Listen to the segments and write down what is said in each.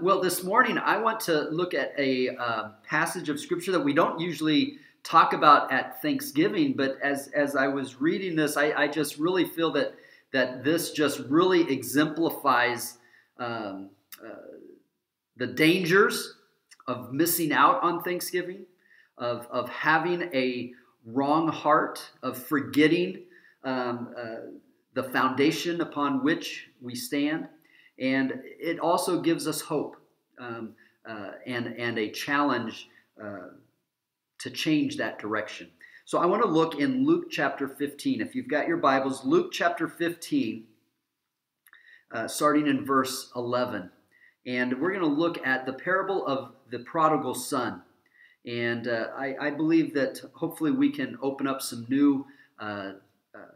well, this morning I want to look at a uh, passage of scripture that we don't usually talk about at Thanksgiving, but as as I was reading this, I, I just really feel that that this just really exemplifies um, uh, the dangers of missing out on Thanksgiving, of of having a wrong heart, of forgetting um, uh, the foundation upon which we stand, and it also gives us hope um, uh, and and a challenge uh, to change that direction. So I want to look in Luke chapter 15. If you've got your Bibles, Luke chapter 15, uh, starting in verse 11. And we're going to look at the parable of the prodigal son. And uh, I, I, believe that hopefully we can open up some new uh, uh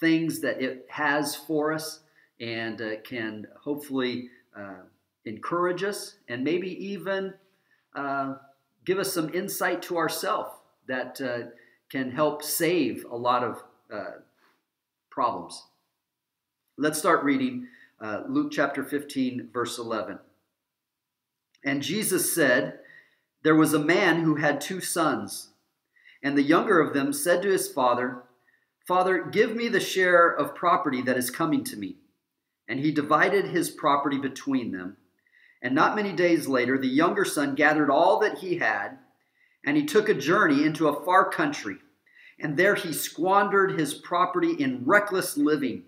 things that it has for us and uh, can hopefully uh, encourage us and maybe even give us some insight to ourselves that uh, can help save a lot of uh, problems. Let's start reading uh, Luke chapter 15, verse 11. And Jesus said, There was a man who had two sons, and the younger of them said to his father, Father, give me the share of property that is coming to me. And he divided his property between them. And not many days later, the younger son gathered all that he had, and he took a journey into a far country. And there he squandered his property in reckless living.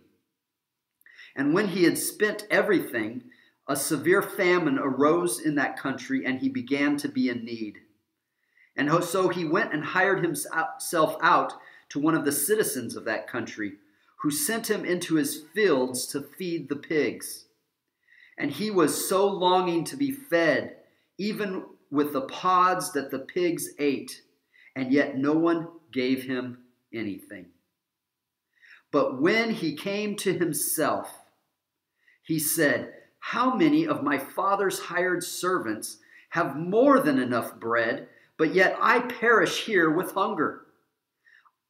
And when he had spent everything, a severe famine arose in that country, and he began to be in need. And so he went and hired himself out to one of the citizens of that country, who sent him into his fields to feed the pigs. And he was so longing to be fed, even with the pods that the pigs ate, and yet no one gave him anything. But when he came to himself, he said, How many of my father's hired servants have more than enough bread, but yet I perish here with hunger?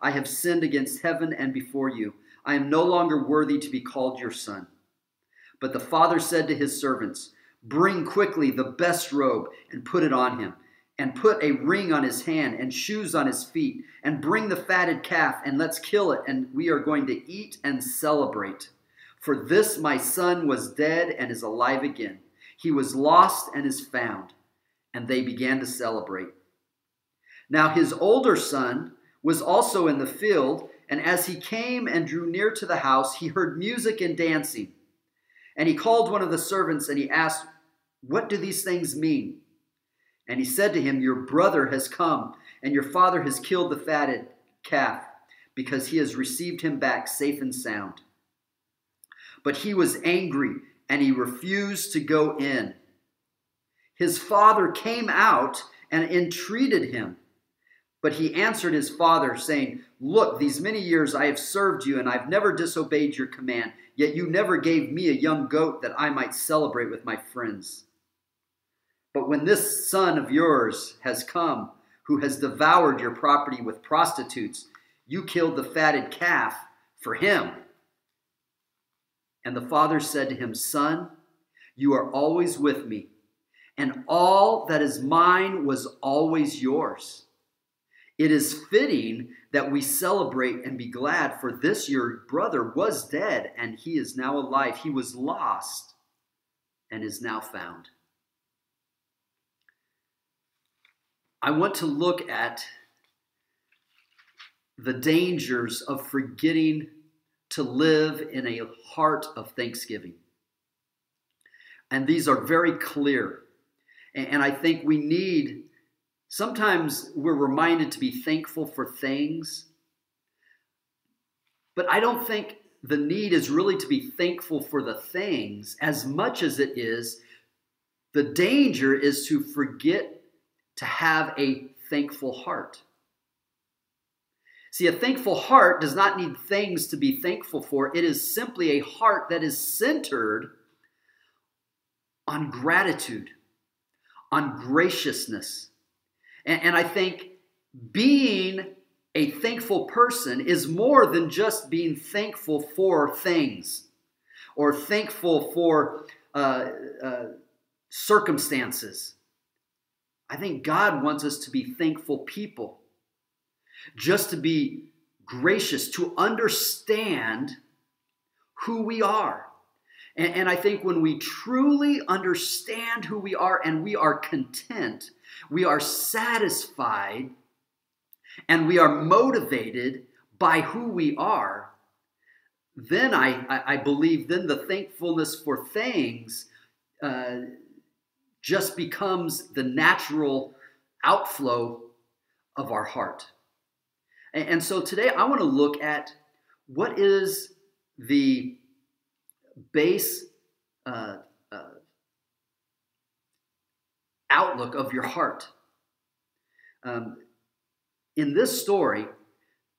I have sinned against heaven and before you. I am no longer worthy to be called your son. But the father said to his servants, Bring quickly the best robe and put it on him, and put a ring on his hand and shoes on his feet, and bring the fatted calf, and let's kill it, and we are going to eat and celebrate. For this my son was dead and is alive again. He was lost and is found. And they began to celebrate. Now his older son was also in the field, and as he came and drew near to the house, he heard music and dancing. And he called one of the servants and he asked, What do these things mean? And he said to him, Your brother has come, and your father has killed the fatted calf, because he has received him back safe and sound. But he was angry, and he refused to go in. His father came out and entreated him. But he answered his father, saying, Look, these many years I have served you, and I've never disobeyed your command. Yet you never gave me a young goat that I might celebrate with my friends. But when this son of yours has come, who has devoured your property with prostitutes, you killed the fatted calf for him. And the father said to him, Son, you are always with me, and all that is mine was always yours. It is fitting that we celebrate and be glad, for this your brother was dead and he is now alive. He was lost and is now found. I want to look at the dangers of forgetting to live in a heart of thanksgiving. And these are very clear. And I think we need Sometimes we're reminded to be thankful for things, but I don't think the need is really to be thankful for the things as much as it is the danger is to forget to have a thankful heart. See, a thankful heart does not need things to be thankful for. It is simply a heart that is centered on gratitude, on graciousness. And, and, I think being a thankful person is more than just being thankful for things or thankful for uh, uh, circumstances. I think God wants us to be thankful people just to be gracious, to understand who we are. And, and, I think when we truly understand who we are and we are content, we are satisfied, and we are motivated by who we are, then I, I, believe then the thankfulness for things uh, just becomes the natural outflow of our heart. And, and so today I want to look at what is the base uh, uh, outlook of your heart. Um, in this story,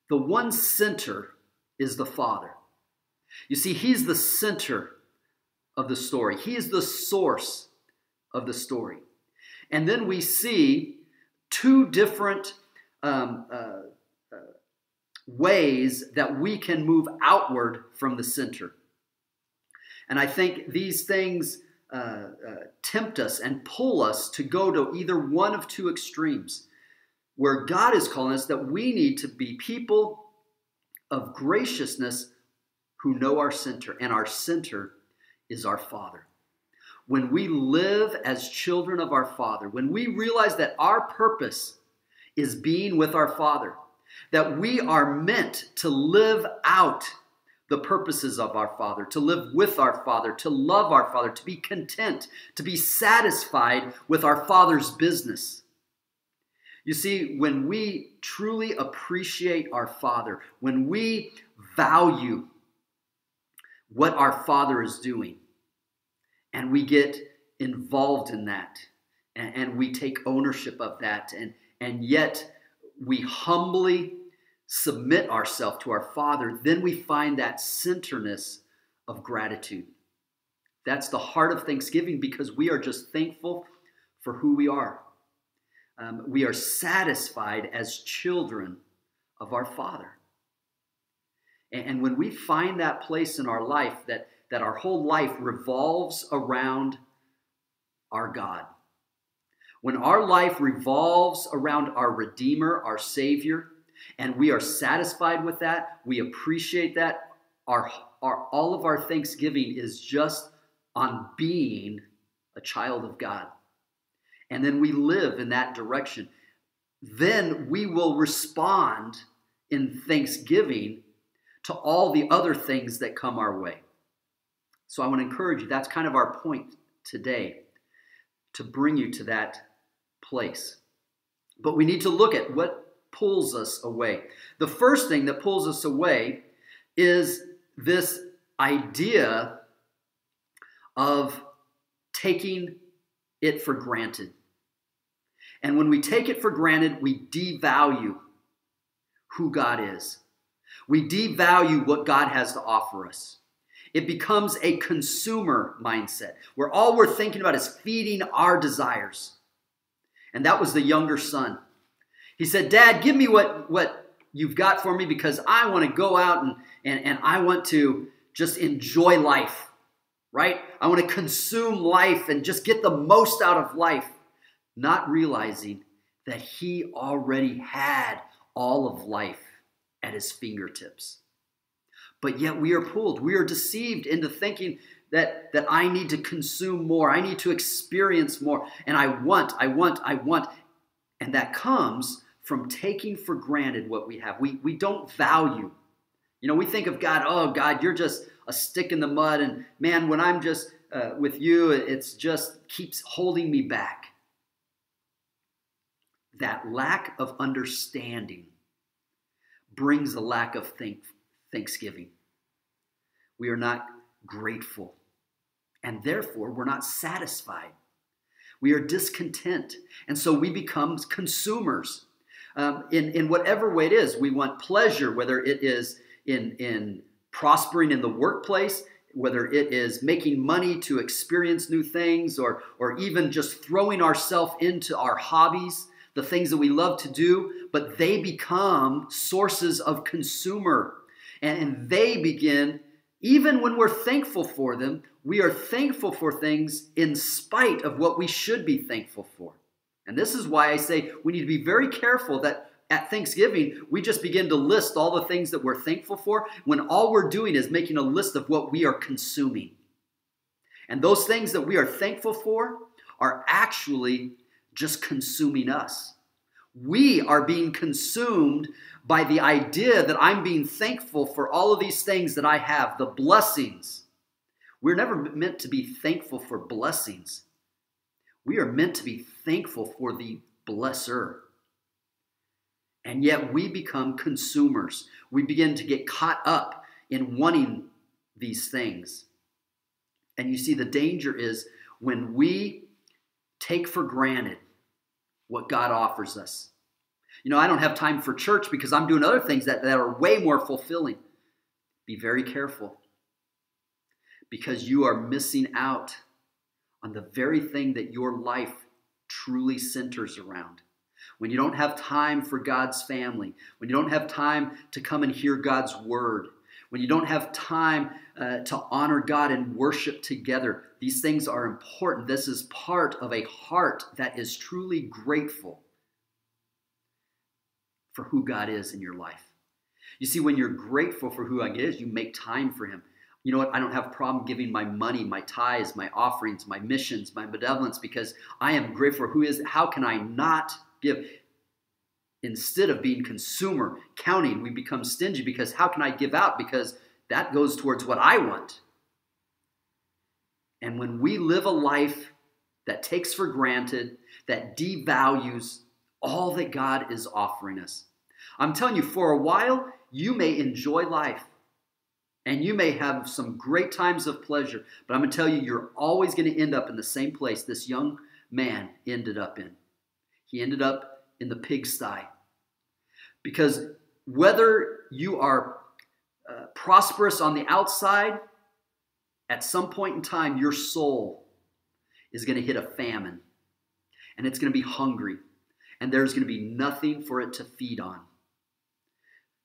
the one center is the Father. You see, He's the center of the story, He is the source of the story. And then we see two different um, uh, ways that we can move outward from the center. And I think these things uh, uh, tempt us and pull us to go to either one of two extremes, where God is calling us that we need to be people of graciousness who know our center, and our center is our Father. When we live as children of our Father, when we realize that our purpose is being with our Father, that we are meant to live out the purposes of our Father, to live with our Father, to love our Father, to be content, to be satisfied with our Father's business. You see, when we truly appreciate our Father, when we value what our Father is doing, and we get involved in that, and, and we take ownership of that, and, and yet we humbly submit ourselves to our Father, then we find that centerness of gratitude. That's the heart of thanksgiving because we are just thankful for who we are. Um, we are satisfied as children of our Father. And, and when we find that place in our life that, that our whole life revolves around our God, when our life revolves around our Redeemer, our Savior, and we are satisfied with that, we appreciate that, our, our, all of our thanksgiving is just on being a child of God. And then we live in that direction. Then we will respond in thanksgiving to all the other things that come our way. So I want to encourage you, that's kind of our point today to bring you to that place. But we need to look at what pulls us away. The first thing that pulls us away is this idea of taking it for granted. And when we take it for granted, we devalue who God is. We devalue what God has to offer us. It becomes a consumer mindset where all we're thinking about is feeding our desires and that was the younger son. He said, Dad, give me what, what you've got for me because I want to go out and, and, and I want to just enjoy life, right? I want to consume life and just get the most out of life, not realizing that he already had all of life at his fingertips. But yet we are pulled, we are deceived into thinking that, that I need to consume more. I need to experience more. And I want, I want, I want. And that comes from taking for granted what we have. We, we don't value. You know, we think of God, oh, God, you're just a stick in the mud. And man, when I'm just uh, with you, it's just keeps holding me back. That lack of understanding brings a lack of thank, thanksgiving. We are not grateful and therefore we're not satisfied. We are discontent. And so we become consumers um, in, in whatever way it is. We want pleasure, whether it is in, in prospering in the workplace, whether it is making money to experience new things, or, or even just throwing ourselves into our hobbies, the things that we love to do, but they become sources of consumer. And, and they begin, even when we're thankful for them, we are thankful for things in spite of what we should be thankful for. And this is why I say we need to be very careful that at Thanksgiving, we just begin to list all the things that we're thankful for when all we're doing is making a list of what we are consuming. And those things that we are thankful for are actually just consuming us. We are being consumed by the idea that I'm being thankful for all of these things that I have, the blessings. We're never meant to be thankful for blessings. We are meant to be thankful for the blesser. And yet we become consumers. We begin to get caught up in wanting these things. And you see, the danger is when we take for granted what God offers us. You know, I don't have time for church because I'm doing other things that, that are way more fulfilling. Be very careful because you are missing out on the very thing that your life truly centers around. When you don't have time for God's family, when you don't have time to come and hear God's word, when you don't have time uh, to honor God and worship together, these things are important. This is part of a heart that is truly grateful for who God is in your life. You see, when you're grateful for who God is, you make time for Him. You know what? I don't have problem giving my money, my tithes, my offerings, my missions, my benevolence because I am grateful who is. How can I not give? Instead of being consumer, counting, we become stingy because how can I give out? Because that goes towards what I want. And when we live a life that takes for granted, that devalues all that God is offering us, I'm telling you, for a while, you may enjoy life and you may have some great times of pleasure, but I'm going to tell you, you're always going to end up in the same place this young man ended up in. He ended up in the pigsty. Because whether you are uh, prosperous on the outside, at some point in time, your soul is going to hit a famine and it's going to be hungry and there's going to be nothing for it to feed on.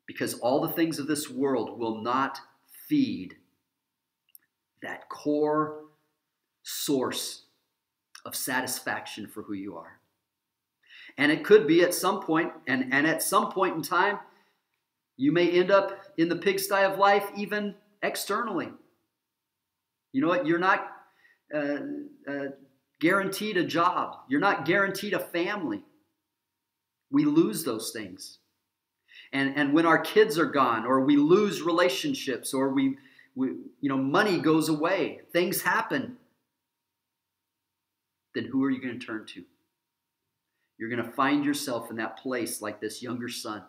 Because all the things of this world will not feed that core source of satisfaction for who you are. And it could be at some point, and, and at some point in time, you may end up in the pigsty of life, even externally. You know what? You're not uh, uh, guaranteed a job, you're not guaranteed a family. We lose those things. And, and when our kids are gone, or we lose relationships, or we, we you know, money goes away, things happen, then who are you going to turn to? You're going to find yourself in that place like this younger son.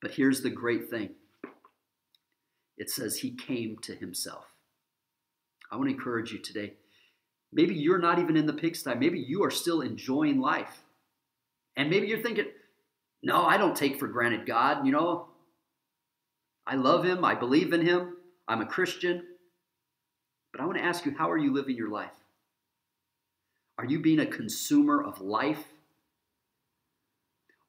But here's the great thing it says he came to himself. I want to encourage you today. Maybe you're not even in the pigsty. Maybe you are still enjoying life. And maybe you're thinking, no, I don't take for granted God. You know, I love Him. I believe in Him. I'm a Christian. But I want to ask you, how are you living your life? Are you being a consumer of life?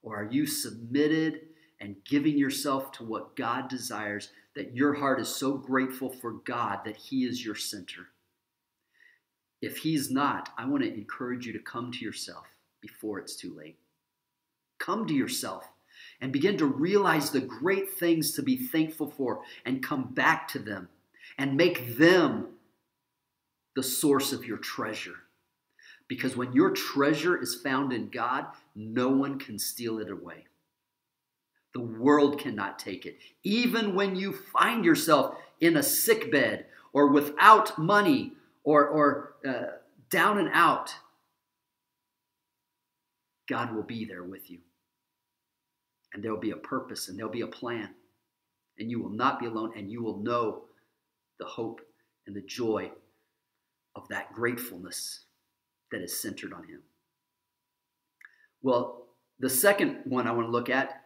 Or are you submitted and giving yourself to what God desires, that your heart is so grateful for God that He is your center? If He's not, I want to encourage you to come to yourself before it's too late. Come to yourself and begin to realize the great things to be thankful for and come back to them and make them the source of your treasure. Because when your treasure is found in God, no one can steal it away. The world cannot take it. Even when you find yourself in a sick bed or without money or, or uh, down and out, God will be there with you. And there will be a purpose and there'll be a plan. And you will not be alone and you will know the hope and the joy of that gratefulness that is centered on Him. Well, the second one I want to look at,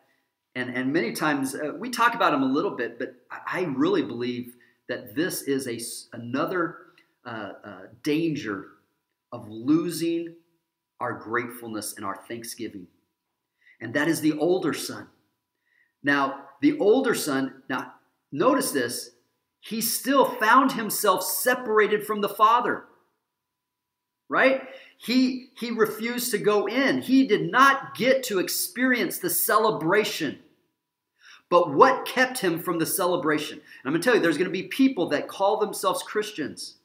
and, and many times uh, we talk about them a little bit, but I really believe that this is a, another uh, uh, danger of losing our gratefulness and our thanksgiving. And that is the older son. Now, the older son, now notice this, he still found himself separated from the father. Right? He he refused to go in. He did not get to experience the celebration. But what kept him from the celebration? And I'm going to tell you there's going to be people that call themselves Christians.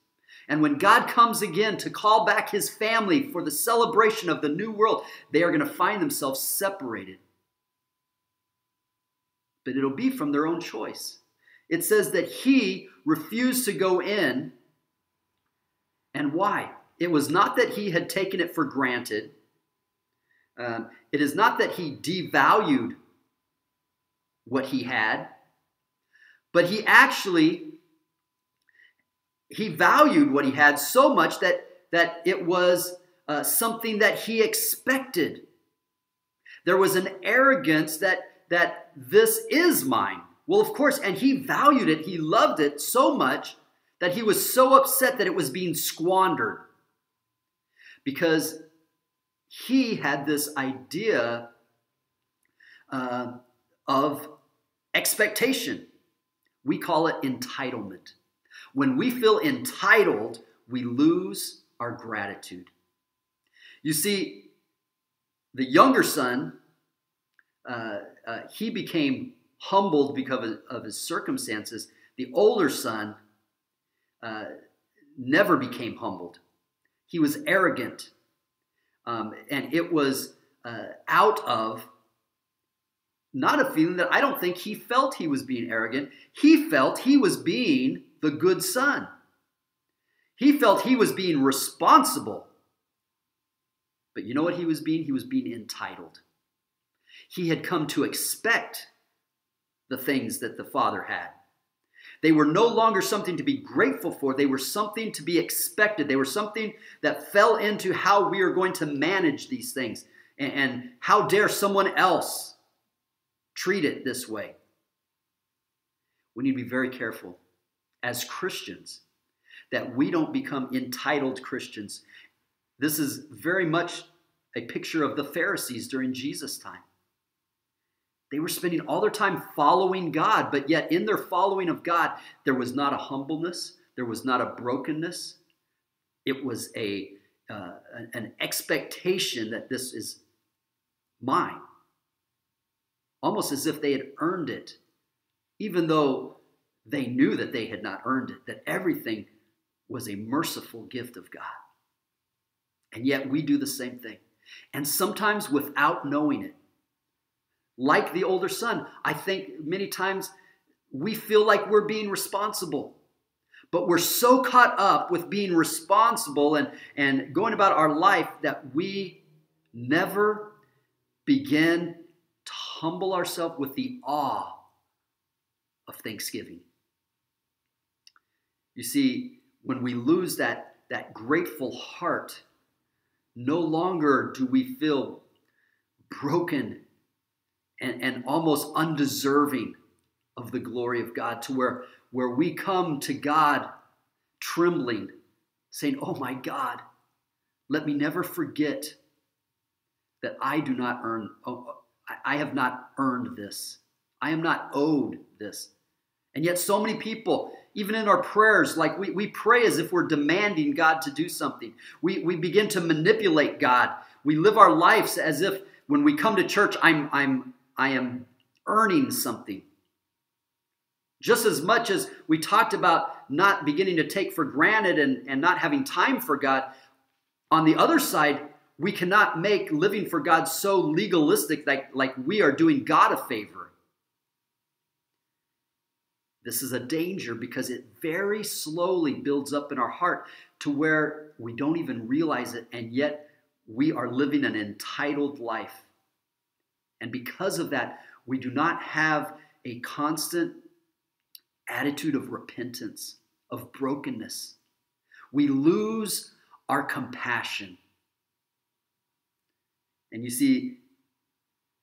And when God comes again to call back his family for the celebration of the new world, they are going to find themselves separated. But it'll be from their own choice. It says that he refused to go in. And why? It was not that he had taken it for granted. Um, it is not that he devalued what he had, but he actually he valued what he had so much that that it was uh, something that he expected. There was an arrogance that that this is mine. Well, of course, and he valued it, he loved it so much that he was so upset that it was being squandered. Because he had this idea uh, of expectation. We call it entitlement. When we feel entitled, we lose our gratitude. You see, the younger son, uh, uh, he became humbled because of, his circumstances. The older son uh, never became humbled. He was arrogant. Um, and it was uh, out of not a feeling that I don't think he felt he was being arrogant. He felt he was being the good son. He felt he was being responsible. But you know what he was being? He was being entitled. He had come to expect the things that the Father had. They were no longer something to be grateful for, they were something to be expected. They were something that fell into how we are going to manage these things. And, how dare someone else treat it this way? We need to be very careful as Christians that we don't become entitled Christians. This is very much a picture of the Pharisees during Jesus' time. They were spending all their time following God, but yet in their following of God, there was not a humbleness, there was not a brokenness. It was a uh, an expectation that this is mine, almost as if they had earned it, even though they knew that they had not earned it, that everything was a merciful gift of God. And yet we do the same thing. And sometimes without knowing it, like the older son. I think many times we feel like we're being responsible. But we're so caught up with being responsible and, and going about our life that we never begin to humble ourselves with the awe of thanksgiving. You see, when we lose that, that grateful heart, no longer do we feel broken and, and almost undeserving of the glory of God, to where, where we come to God trembling, saying, Oh my God, let me never forget that I do not earn, oh, oh I have not earned this. I am not owed this. And yet, so many people, even in our prayers, like we, we pray as if we're demanding God to do something. We, we begin to manipulate God. We live our lives as if when we come to church, I'm, I'm I am earning something. Just as much as we talked about not beginning to take for granted and, and not having time for God, on the other side, we cannot make living for God so legalistic like, like we are doing God a favor. This is a danger because it very slowly builds up in our heart to where we don't even realize it, and yet we are living an entitled life. And because of that, we do not have a constant attitude of repentance, of brokenness. We lose our compassion. And you see,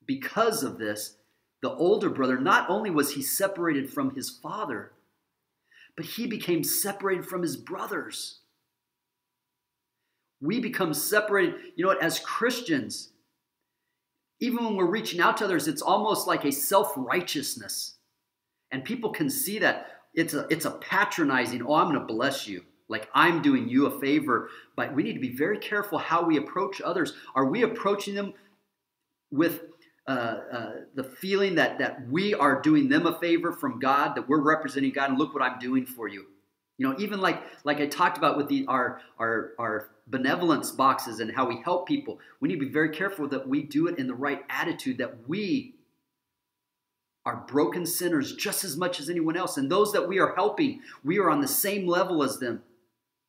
because of this, the older brother, not only was he separated from his father, but he became separated from his brothers. We become separated. You know what? As Christians, even when we're reaching out to others, it's almost like a self righteousness. And people can see that. It's a, it's a patronizing, oh, I'm going to bless you. Like I'm doing you a favor. But we need to be very careful how we approach others. Are we approaching them with Uh, uh, the feeling that, that we are doing them a favor from God, that we're representing God, and look what I'm doing for you? You know, even like like I talked about with the our our our benevolence boxes and how we help people, we need to be very careful that we do it in the right attitude, that we are broken sinners just as much as anyone else. And those that we are helping, we are on the same level as them.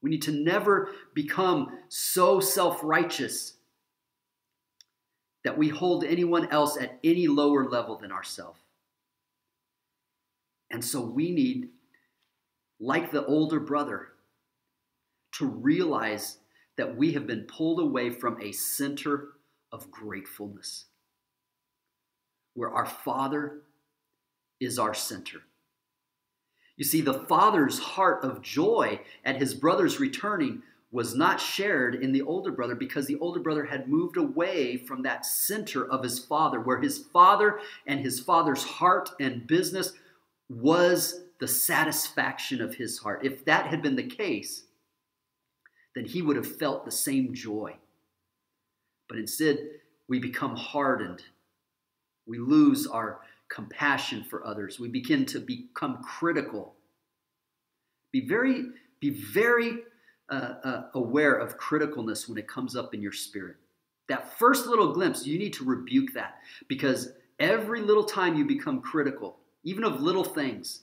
We need to never become so self righteous that we hold anyone else at any lower level than ourselves. And so we need, like the older brother, to realize that we have been pulled away from a center of gratefulness, where our Father is our center. You see, the Father's heart of joy at his brother's returning was not shared in the older brother because the older brother had moved away from that center of his father, where his father and his father's heart and business was the satisfaction of his heart. If that had been the case, then he would have felt the same joy. But instead, we become hardened. We lose our compassion for others. We begin to become critical. Be very, be very uh, uh, aware of criticalness when it comes up in your spirit. That first little glimpse, you need to rebuke that because every little time you become critical, even of little things,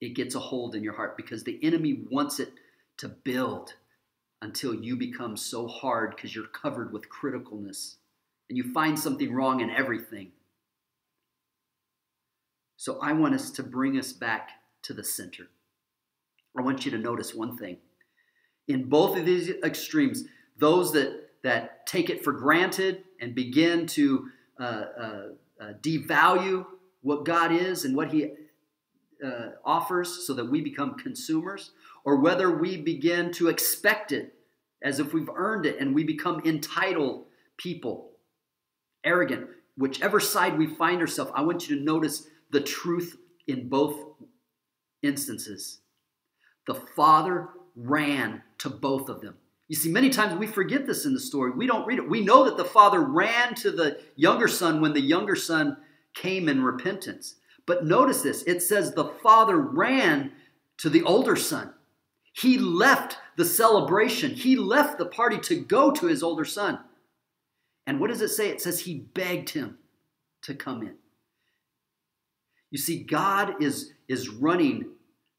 it gets a hold in your heart because the enemy wants it to build until you become so hard because you're covered with criticalness and you find something wrong in everything. So I want us to bring us back to the center. I want you to notice one thing. In both of these extremes, those that, that take it for granted and begin to uh, uh, uh, devalue what God is and what He uh, offers so that we become consumers, or whether we begin to expect it as if we've earned it and we become entitled people, arrogant. Whichever side we find ourselves, I want you to notice the truth in both instances. The father ran to both of them. You see, many times we forget this in the story. We don't read it. We know that the father ran to the younger son when the younger son came in repentance. But notice this it says the father ran to the older son. He left the celebration, he left the party to go to his older son. And what does it say? It says he begged him to come in. You see, God is, is running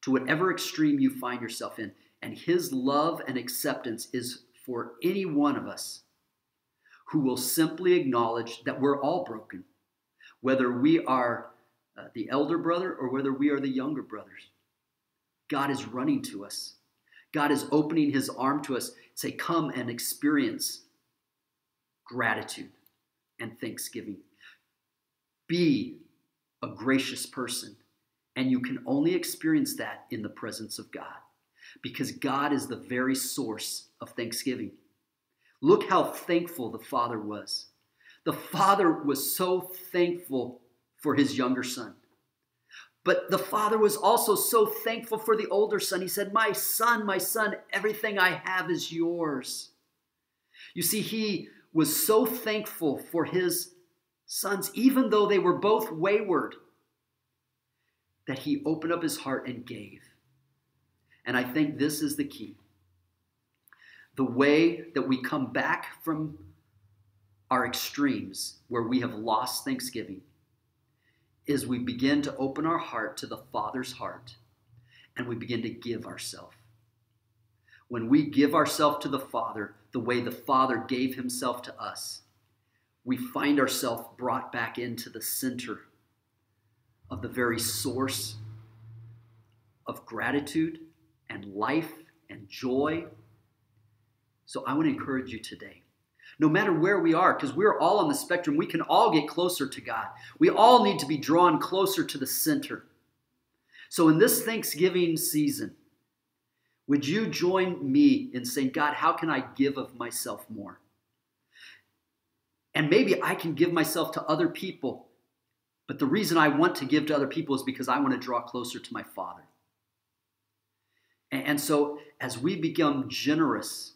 to whatever extreme you find yourself in, and his love and acceptance is for any one of us who will simply acknowledge that we're all broken, whether we are uh, the elder brother or whether we are the younger brothers. God is running to us. God is opening his arm to us, say, Come and experience gratitude and thanksgiving. Be a gracious person. And you can only experience that in the presence of God because God is the very source of thanksgiving. Look how thankful the father was. The father was so thankful for his younger son. But the father was also so thankful for the older son. He said, My son, my son, everything I have is yours. You see, he was so thankful for his sons, even though they were both wayward, that he opened up his heart and gave. And I think this is the key. The way that we come back from our extremes, where we have lost thanksgiving, is we begin to open our heart to the Father's heart and we begin to give ourselves. When we give ourselves to the Father the way the Father gave himself to us, we find ourselves brought back into the center of the very source of gratitude and life and joy. So I want to encourage you today. no matter where we are, because we're all on the spectrum. We can all get closer to God. We all need to be drawn closer to the center. So, in this Thanksgiving season, would you join me in saying, God, how can I give of myself more? And maybe I can give myself to other people. But the reason I want to give to other people is because I want to draw closer to my Father. And so, as we become generous,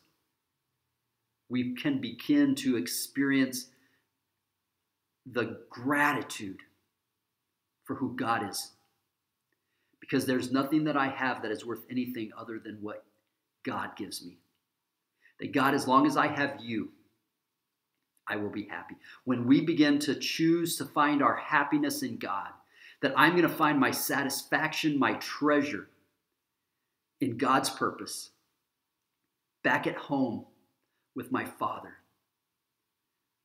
we can begin to experience the gratitude for who God is. Because there's nothing that I have that is worth anything other than what God gives me. That God, as long as I have you, I will be happy. When we begin to choose to find our happiness in God, that I'm going to find my satisfaction, my treasure in God's purpose, back at home with my Father,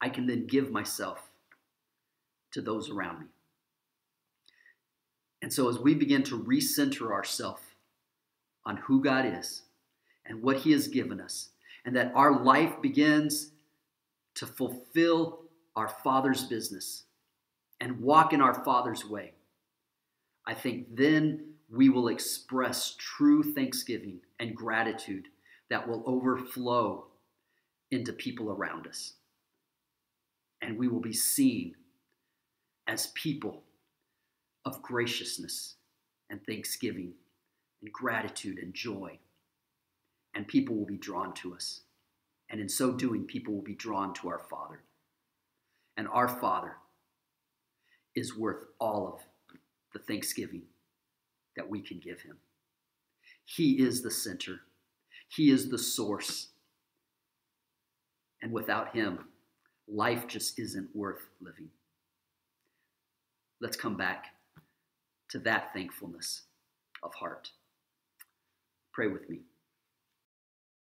I can then give myself to those around me. And so, as we begin to recenter ourselves on who God is and what He has given us, and that our life begins to fulfill our Father's business and walk in our Father's way, I think then we will express true thanksgiving and gratitude that will overflow into people around us. And we will be seen as people of graciousness and thanksgiving and gratitude and joy. And people will be drawn to us. And in so doing, people will be drawn to our Father. And our Father is worth all of the thanksgiving that we can give Him. He is the center, He is the source. And without Him, life just isn't worth living. Let's come back to that thankfulness of heart. Pray with me.